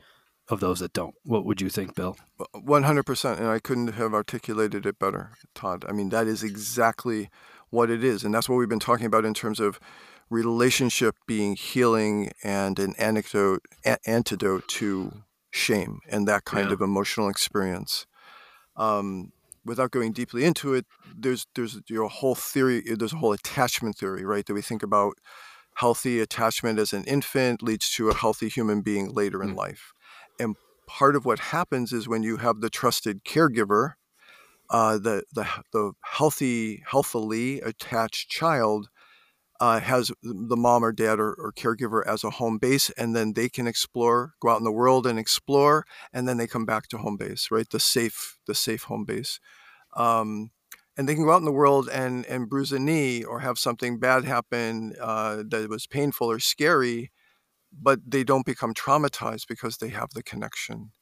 [SPEAKER 2] of those that don't. What would you think, Bill?
[SPEAKER 1] 100%. And I couldn't have articulated it better, Todd. I mean, that is exactly what it is. And that's what we've been talking about in terms of relationship being healing and an anecdote, a- antidote to shame and that kind yeah. of emotional experience. Um, without going deeply into it, there's there's your whole theory. There's a whole attachment theory, right? That we think about healthy attachment as an infant leads to a healthy human being later in mm. life. And part of what happens is when you have the trusted caregiver, uh, the, the, the healthy, healthily attached child uh, has the mom or dad or, or, caregiver as a home base, and then they can explore, go out in the world and explore, and then they come back to home base, right? The safe, the safe home base. Um, and they can go out in the world and and bruise a knee or have something bad happen uh, that was painful or scary, but they don't become traumatized because they have the connection.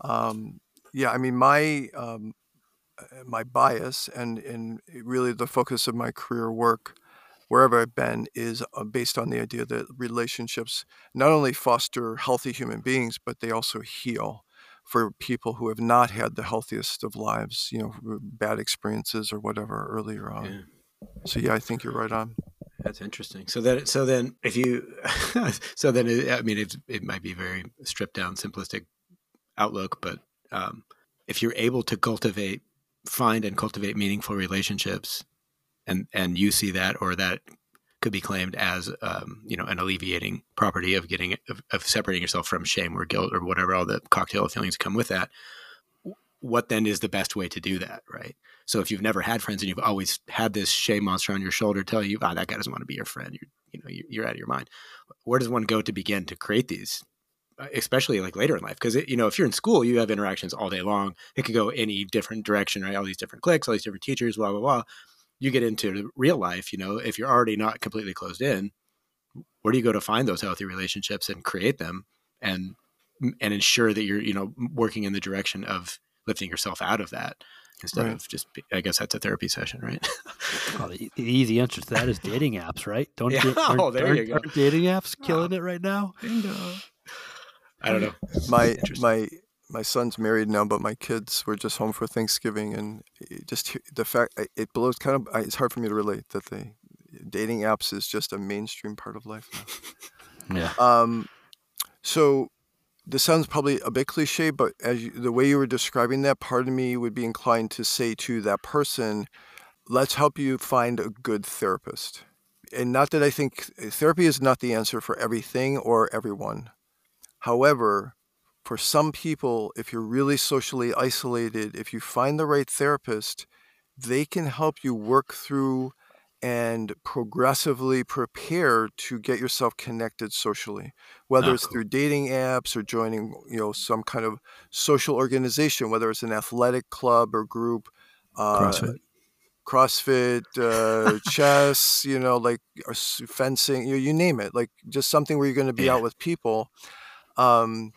[SPEAKER 1] Um, yeah, I mean, my um, uh, my bias and and really the focus of my career work, wherever I've been, is uh, based on the idea that relationships not only foster healthy human beings, but they also heal for people who have not had the healthiest of lives, you know, bad experiences or whatever earlier on. Yeah. So yeah, I think you're right on.
[SPEAKER 3] That's interesting. So then, so then, if you, so then, it, I mean, it it might be very stripped down, simplistic outlook, but um, if you're able to cultivate, find and cultivate meaningful relationships, and and you see that, or that could be claimed as, um, you know, an alleviating property of getting of, of separating yourself from shame or guilt or whatever all the cocktail of feelings come with that what then is the best way to do that, right? So if you've never had friends and you've always had this shame monster on your shoulder tell you, "Ah, oh, that guy doesn't want to be your friend," you're, you know, you're, out of your mind. Where does one go to begin to create these, uh, especially like later in life? Because you know, if you're in school, you have interactions all day long. It could go any different direction, right? All these different cliques, all these different teachers, blah blah blah. You get into real life, you know, if you're already not completely closed in, where do you go to find those healthy relationships and create them and and ensure that you're you know working in the direction of lifting yourself out of that instead right. of just i guess that's a therapy session right
[SPEAKER 2] well, the, the, easy answer to that is dating apps right don't
[SPEAKER 3] yeah. aren't, oh, there you go.
[SPEAKER 2] dating apps ah, killing oh. it right now
[SPEAKER 3] i don't know
[SPEAKER 1] my my my son's married now but my kids were just home for thanksgiving and just the fact it blows kind of it's hard for me to relate that they dating apps is just a mainstream part of life now.
[SPEAKER 2] Yeah.
[SPEAKER 1] Um, so this sounds probably a bit cliche, but as you, the way you were describing that, part of me would be inclined to say to that person, "Let's help you find a good therapist." And not that I think therapy is not the answer for everything or everyone. However, for some people, if you're really socially isolated, if you find the right therapist, they can help you work through and progressively prepare to get yourself connected socially whether
[SPEAKER 2] Ah,
[SPEAKER 1] it's
[SPEAKER 2] cool.
[SPEAKER 1] through dating apps or joining you know some kind of social organization whether it's an athletic club or group uh,
[SPEAKER 2] CrossFit.
[SPEAKER 1] CrossFit, uh, chess, you know, like fencing, you, you name it, like just something where you're going to be
[SPEAKER 2] Yeah.
[SPEAKER 1] out with people. Um,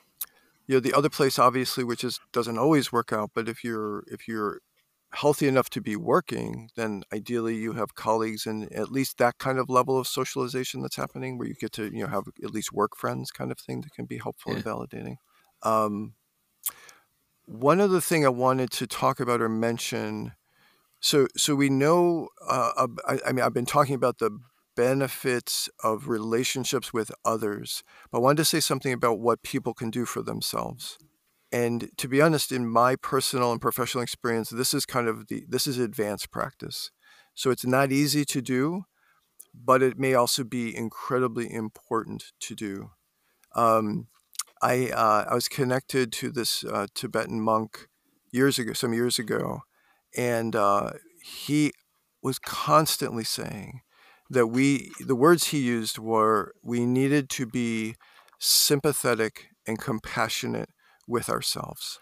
[SPEAKER 1] you know, the other place obviously, which is doesn't always work out, but if you're if you're healthy enough to be working, then ideally you have colleagues and at least that kind of level of socialization that's happening, where you get to you know have at least work friends, kind of thing that can be helpful and validating. Um, one other thing I wanted to talk about or mention so, so we know. Uh, I, I mean, I've been talking about the benefits of relationships with others, but I wanted to say something about what people can do for themselves. And to be honest, in my personal and professional experience, this is kind of the this is advanced practice. So it's not easy to do, but it may also be incredibly important to do. Um, I uh, I was connected to this uh, Tibetan monk years ago, some years ago, and uh, he was constantly saying that we the words he used were we needed to be sympathetic and compassionate with ourselves.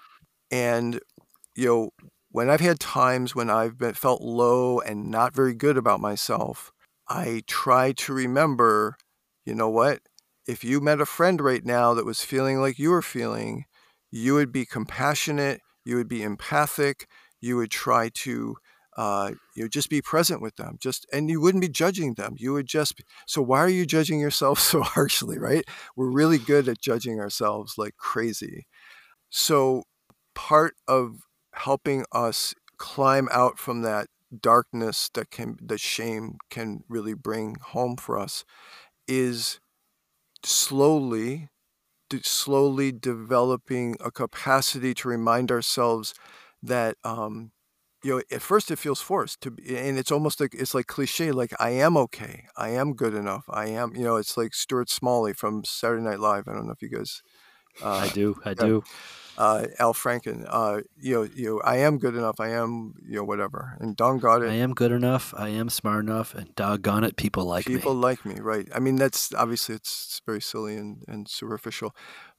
[SPEAKER 1] And you know when i've had times when i've been felt low and not very good about myself i try to remember you know what? If you met a friend right now that was feeling like you were feeling you would be compassionate you would be empathic you would try to uh, you know just be present with them just and you wouldn't be judging them you would just be, so why are you judging yourself so harshly right? We're really good at judging ourselves like crazy. So part of helping us climb out from that darkness that can that shame can really bring home for us is slowly slowly developing a capacity to remind ourselves that um you know at first it feels forced to be and it's almost like it's like cliche like i am okay i am good enough i am you know it's like stuart smalley from saturday night live i don't know if you guys uh,
[SPEAKER 2] I do. I
[SPEAKER 1] yeah.
[SPEAKER 2] do.
[SPEAKER 1] uh, Al Franken, uh, you know, you know, I am good enough. I am, you know, whatever. And Don got
[SPEAKER 2] I am good enough. I am smart enough. And doggone it, people like me.
[SPEAKER 1] People like me, right? I mean, that's obviously it's very silly and, and superficial,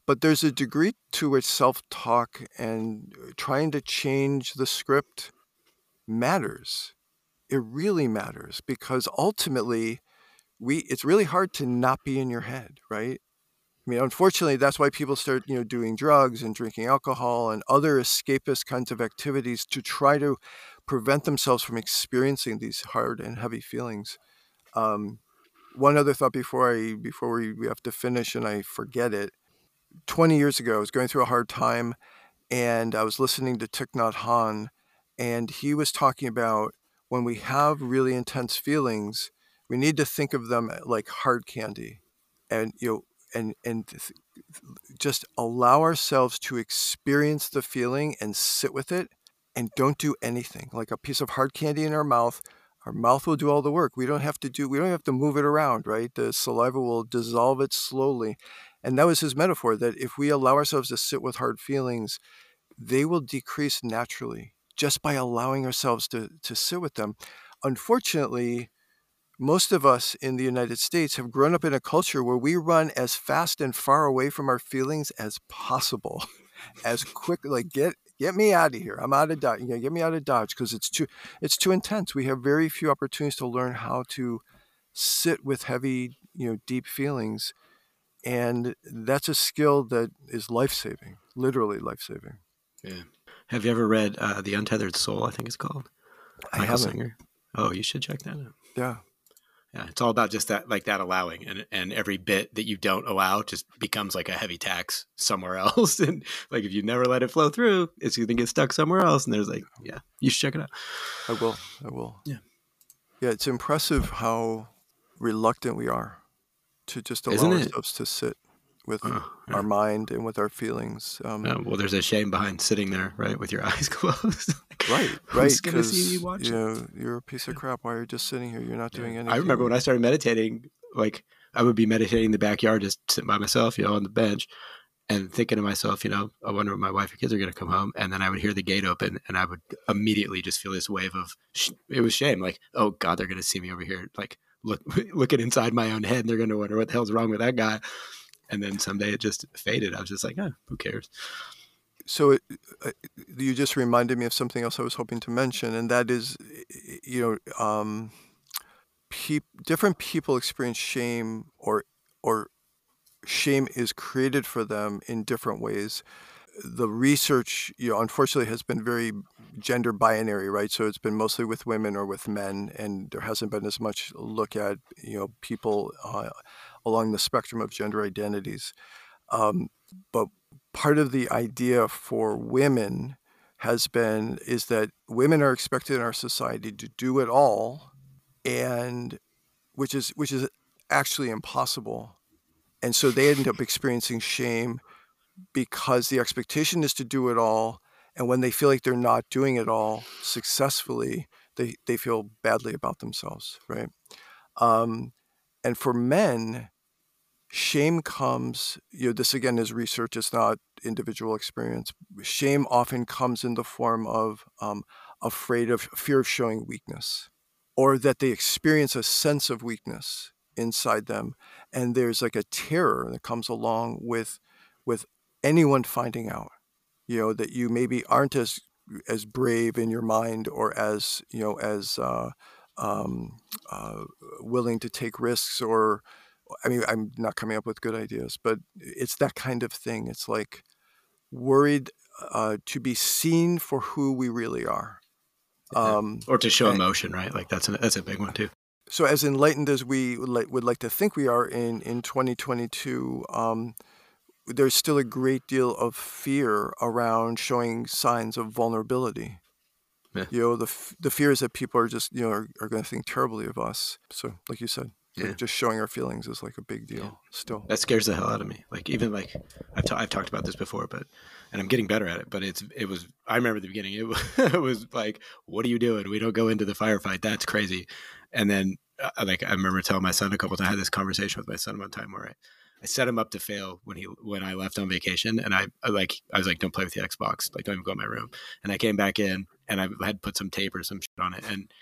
[SPEAKER 1] but there's a degree to which self-talk and trying to change the script matters. It really matters because ultimately, we it's really hard to not be in your head, right? I mean, unfortunately, that's why people start, you know, doing drugs and drinking alcohol and other escapist kinds of activities to try to prevent themselves from experiencing these hard and heavy feelings. Um, one other thought before I before we, we have to finish and I forget it. Twenty years ago, I was going through a hard time, and I was listening to Thich Nhat Hanh, and he was talking about when we have really intense feelings, we need to think of them eh, like hard candy, and you know, and and th- just allow ourselves to experience the feeling and sit with it and don't do anything like a piece of hard candy in our mouth our mouth will do all the work. We don't have to do we don't have to move it around right? The saliva will dissolve it slowly. And that was his metaphor that if we allow ourselves to sit with hard feelings they will decrease naturally just by allowing ourselves to to sit with them unfortunately most of us in the United States have grown up in a culture where we run as fast and far away from our feelings as possible, as quick like get get me out of here. I'm out of dodge. Know, get me out of dodge because it's too it's too intense. We have very few opportunities to learn how to sit with heavy, you know, deep feelings, and that's a skill that is life saving, literally life saving.
[SPEAKER 3] Yeah. Have you ever read uh, The Untethered Soul? I think it's called.
[SPEAKER 1] I
[SPEAKER 3] Michael
[SPEAKER 1] haven't.
[SPEAKER 3] Singer. Oh, you should check that out.
[SPEAKER 1] Yeah,
[SPEAKER 3] Yeah, it's all about just that, like that allowing, and and every bit that you don't allow just becomes like a heavy tax somewhere else. And like if you never let it flow through, it's going to get stuck somewhere else. And there's like, yeah, you should check it out.
[SPEAKER 1] I will. I will.
[SPEAKER 3] Yeah.
[SPEAKER 1] Yeah, it's impressive how reluctant we are to just allow ourselves to sit with
[SPEAKER 3] Oh, yeah.
[SPEAKER 1] our mind and with our feelings. Um,
[SPEAKER 3] Yeah, well, there's a shame behind sitting there, right, with your eyes closed.
[SPEAKER 1] Right, right.
[SPEAKER 3] Who's gonna see
[SPEAKER 1] 'cause,
[SPEAKER 3] me watch
[SPEAKER 1] You know, you're a piece of crap. Why are you just sitting here? You're not doing anything.
[SPEAKER 3] I remember when I started meditating, like I would be meditating in the backyard, just sitting by myself, you know, on the bench, and thinking to myself, you know, I wonder when my wife or kids are going to come home, and then I would hear the gate open, and I would immediately just feel this wave of sh- it was shame, like oh god, they're going to see me over here, like look looking inside my own head, and they're going to wonder what the hell's wrong with that guy. And then someday it just faded. I was just like, oh, who cares?
[SPEAKER 1] So it, uh, you just reminded me of something else I was hoping to mention, and that is, you know, um, peop, different people experience shame, or or shame is created for them in different ways. The research, you know, unfortunately, has been very gender binary, right? So it's been mostly with women or with men, and there hasn't been as much look at, you know, people uh, along the spectrum of gender identities. Um, but part of the idea for women has been is that women are expected in our society to do it all and which is which is actually impossible and so they end up experiencing shame because the expectation is to do it all and when they feel like they're not doing it all successfully they they feel badly about themselves right um, and for men shame comes you know this again is research it's not individual experience shame often comes in the form of um, afraid of fear of showing weakness or that they experience a sense of weakness inside them. And there's like a terror that comes along with with anyone finding out you know that you maybe aren't as as brave in your mind or as you know as uh, um, uh, willing to take risks or I mean, I'm not coming up with good ideas, but it's that kind of thing. It's like worried uh, to be seen for who we really are. Um,
[SPEAKER 3] Or to show
[SPEAKER 1] and-
[SPEAKER 3] emotion, right? Like that's a, that's a big one too.
[SPEAKER 1] so, as enlightened as we would like, would like to think we are in in 2022, um, there's still a great deal of fear around showing signs of vulnerability.
[SPEAKER 3] Yeah.
[SPEAKER 1] You know, the f- the fear is that people are just you know are, are going to think terribly of us. So, like you said, like, just showing our feelings is like a big deal.
[SPEAKER 3] Yeah.
[SPEAKER 1] Still,
[SPEAKER 3] that scares the hell out of me. Like even like I've, ta- I've talked about this before, but and I'm getting better at it. But it's it was I remember the beginning it was, it was like, what are you doing? We don't go into the firefight. That's crazy. And then uh, like I remember telling my son a couple times. I had this conversation with my son one time where I, I set him up to fail when he when I left on vacation, and I, I like I was like, don't play with the Xbox. Like don't even go in my room. And I came back in and I had put some tape or some shit on it, and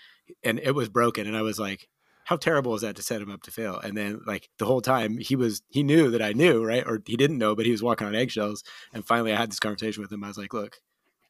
[SPEAKER 3] and it was broken. And I was like, how terrible is that to set him up to fail? And then like the whole time he was he knew that I knew, right? Or he didn't know, but he was walking on eggshells. And finally I had this conversation with him. I was like, look,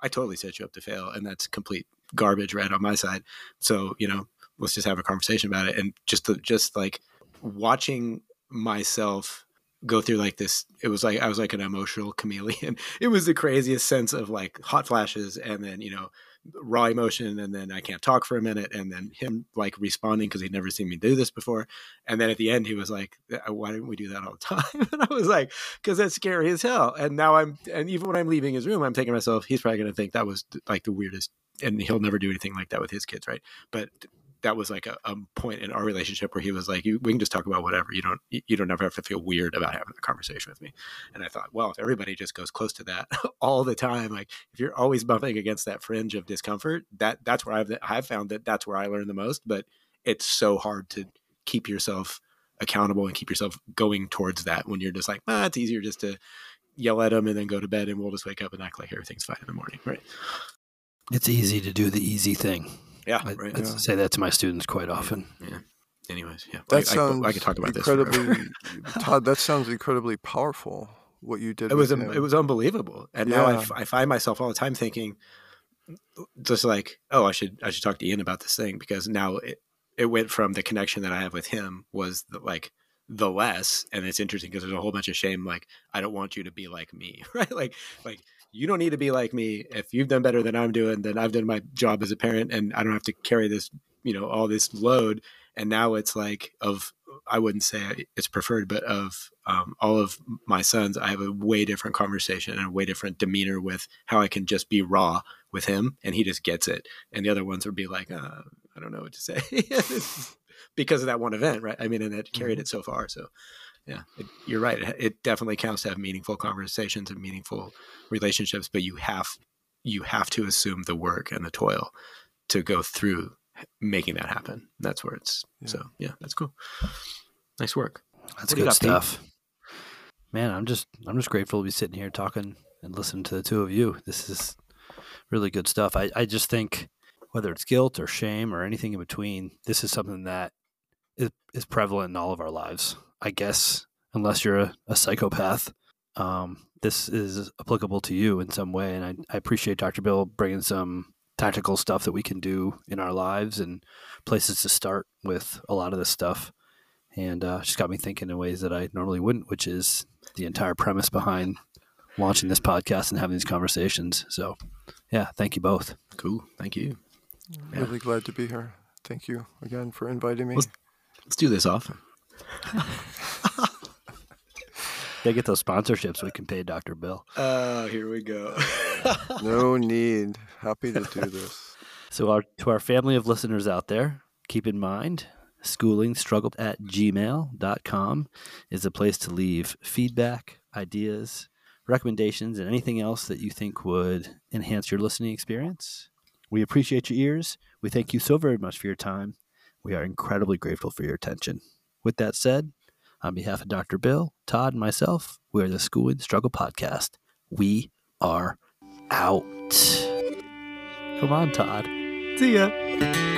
[SPEAKER 3] I totally set you up to fail, and that's complete garbage right on my side. So, you know, let's just have a conversation about it. And just the, just like watching myself go through like this it was like i was like an emotional chameleon. It was the craziest sense of like hot flashes and then you know raw emotion and then i can't talk for a minute and then him like responding because he'd never seen me do this before. And then at the end he was like "Uh, why didn't we do that all the time? And i was like because that's scary as hell. And now i'm and even when i'm leaving his room i'm thinking to myself he's probably going to think that was like the weirdest and he'll never do anything like that with his kids right? But that was like a, a point in our relationship where he was like, "We can just talk about whatever. You don't, you don't ever have to feel weird about having a conversation with me." And I thought, well, if everybody just goes close to that all the time, like if you're always bumping against that fringe of discomfort, that that's where I've I've found that that's where I learn the most. But it's so hard to keep yourself accountable and keep yourself going towards that when you're just like, ah, it's easier just to yell at them and then go to bed and we'll just wake up and act like everything's fine in the morning, right?
[SPEAKER 2] It's easy to do the easy thing.
[SPEAKER 3] Yeah,
[SPEAKER 2] I,
[SPEAKER 3] right.
[SPEAKER 2] I say that to my students quite often.
[SPEAKER 3] Yeah. Anyways, yeah,
[SPEAKER 1] that
[SPEAKER 3] I, I,
[SPEAKER 1] sounds
[SPEAKER 3] I could talk about this.
[SPEAKER 1] incredibly. Todd, that sounds incredibly powerful. What you did.
[SPEAKER 3] it was
[SPEAKER 1] him.
[SPEAKER 3] it was unbelievable and now I,
[SPEAKER 1] Yeah.
[SPEAKER 3] find myself all the time thinking just like oh i should i should talk to ian about this thing because now it, it went from the connection that i have with him was the, like the less and it's interesting because there's a whole bunch of shame like i don't want you to be like me right like like you don't need to be like me if you've done better than i'm doing then i've done my job as a parent and i don't have to carry this you know all this load and now it's like of i wouldn't say it's preferred but of um, all of my sons i have a way different conversation and a way different demeanor with how i can just be raw with him and he just gets it and the other ones would be like uh, i don't know what to say because of that one event, right? I mean, and it carried
[SPEAKER 1] Mhm.
[SPEAKER 3] it so far. So, yeah, it, you're right. It, it definitely counts to have meaningful conversations and meaningful relationships, but you have you have to assume the work and the toil to go through making that happen. That's where it's
[SPEAKER 1] Yeah.
[SPEAKER 3] so yeah, that's cool. Nice work.
[SPEAKER 2] That's
[SPEAKER 3] What
[SPEAKER 2] good
[SPEAKER 3] got, Pete?
[SPEAKER 2] stuff. Man, I'm just I'm just grateful to be sitting here talking and listening to the two of you. This is really good stuff. I, I just think whether it's guilt or shame or anything in between, this is something that is, is prevalent in all of our lives. I guess unless you're a, a psychopath, um, this is applicable to you in some way. And I, I appreciate Dr. Bill bringing some tactical stuff that we can do in our lives and places to start with a lot of this stuff and uh, just got me thinking in ways that I normally wouldn't, which is the entire premise behind launching this podcast and having these conversations. So, yeah, thank you both.
[SPEAKER 3] Cool. Thank you. Yeah.
[SPEAKER 1] Really glad to be here. Thank you again for inviting me.
[SPEAKER 3] Let's- Let's do this often.
[SPEAKER 2] Yeah, get those sponsorships. We can pay Dr. Bill.
[SPEAKER 3] Oh, here we go.
[SPEAKER 1] No need. Happy to do this.
[SPEAKER 2] So, our, to our family of listeners out there, keep in mind schoolingstruggle at gmail.com is a place to leave feedback, ideas, recommendations, and anything else that you think would enhance your listening experience. We appreciate your ears. We thank you so very much for your time. We are incredibly grateful for your attention. With that said, on behalf of Dr. Bill, Todd, and myself, we are the Schooling Struggle Podcast. We are out. Come on, Todd.
[SPEAKER 3] See ya.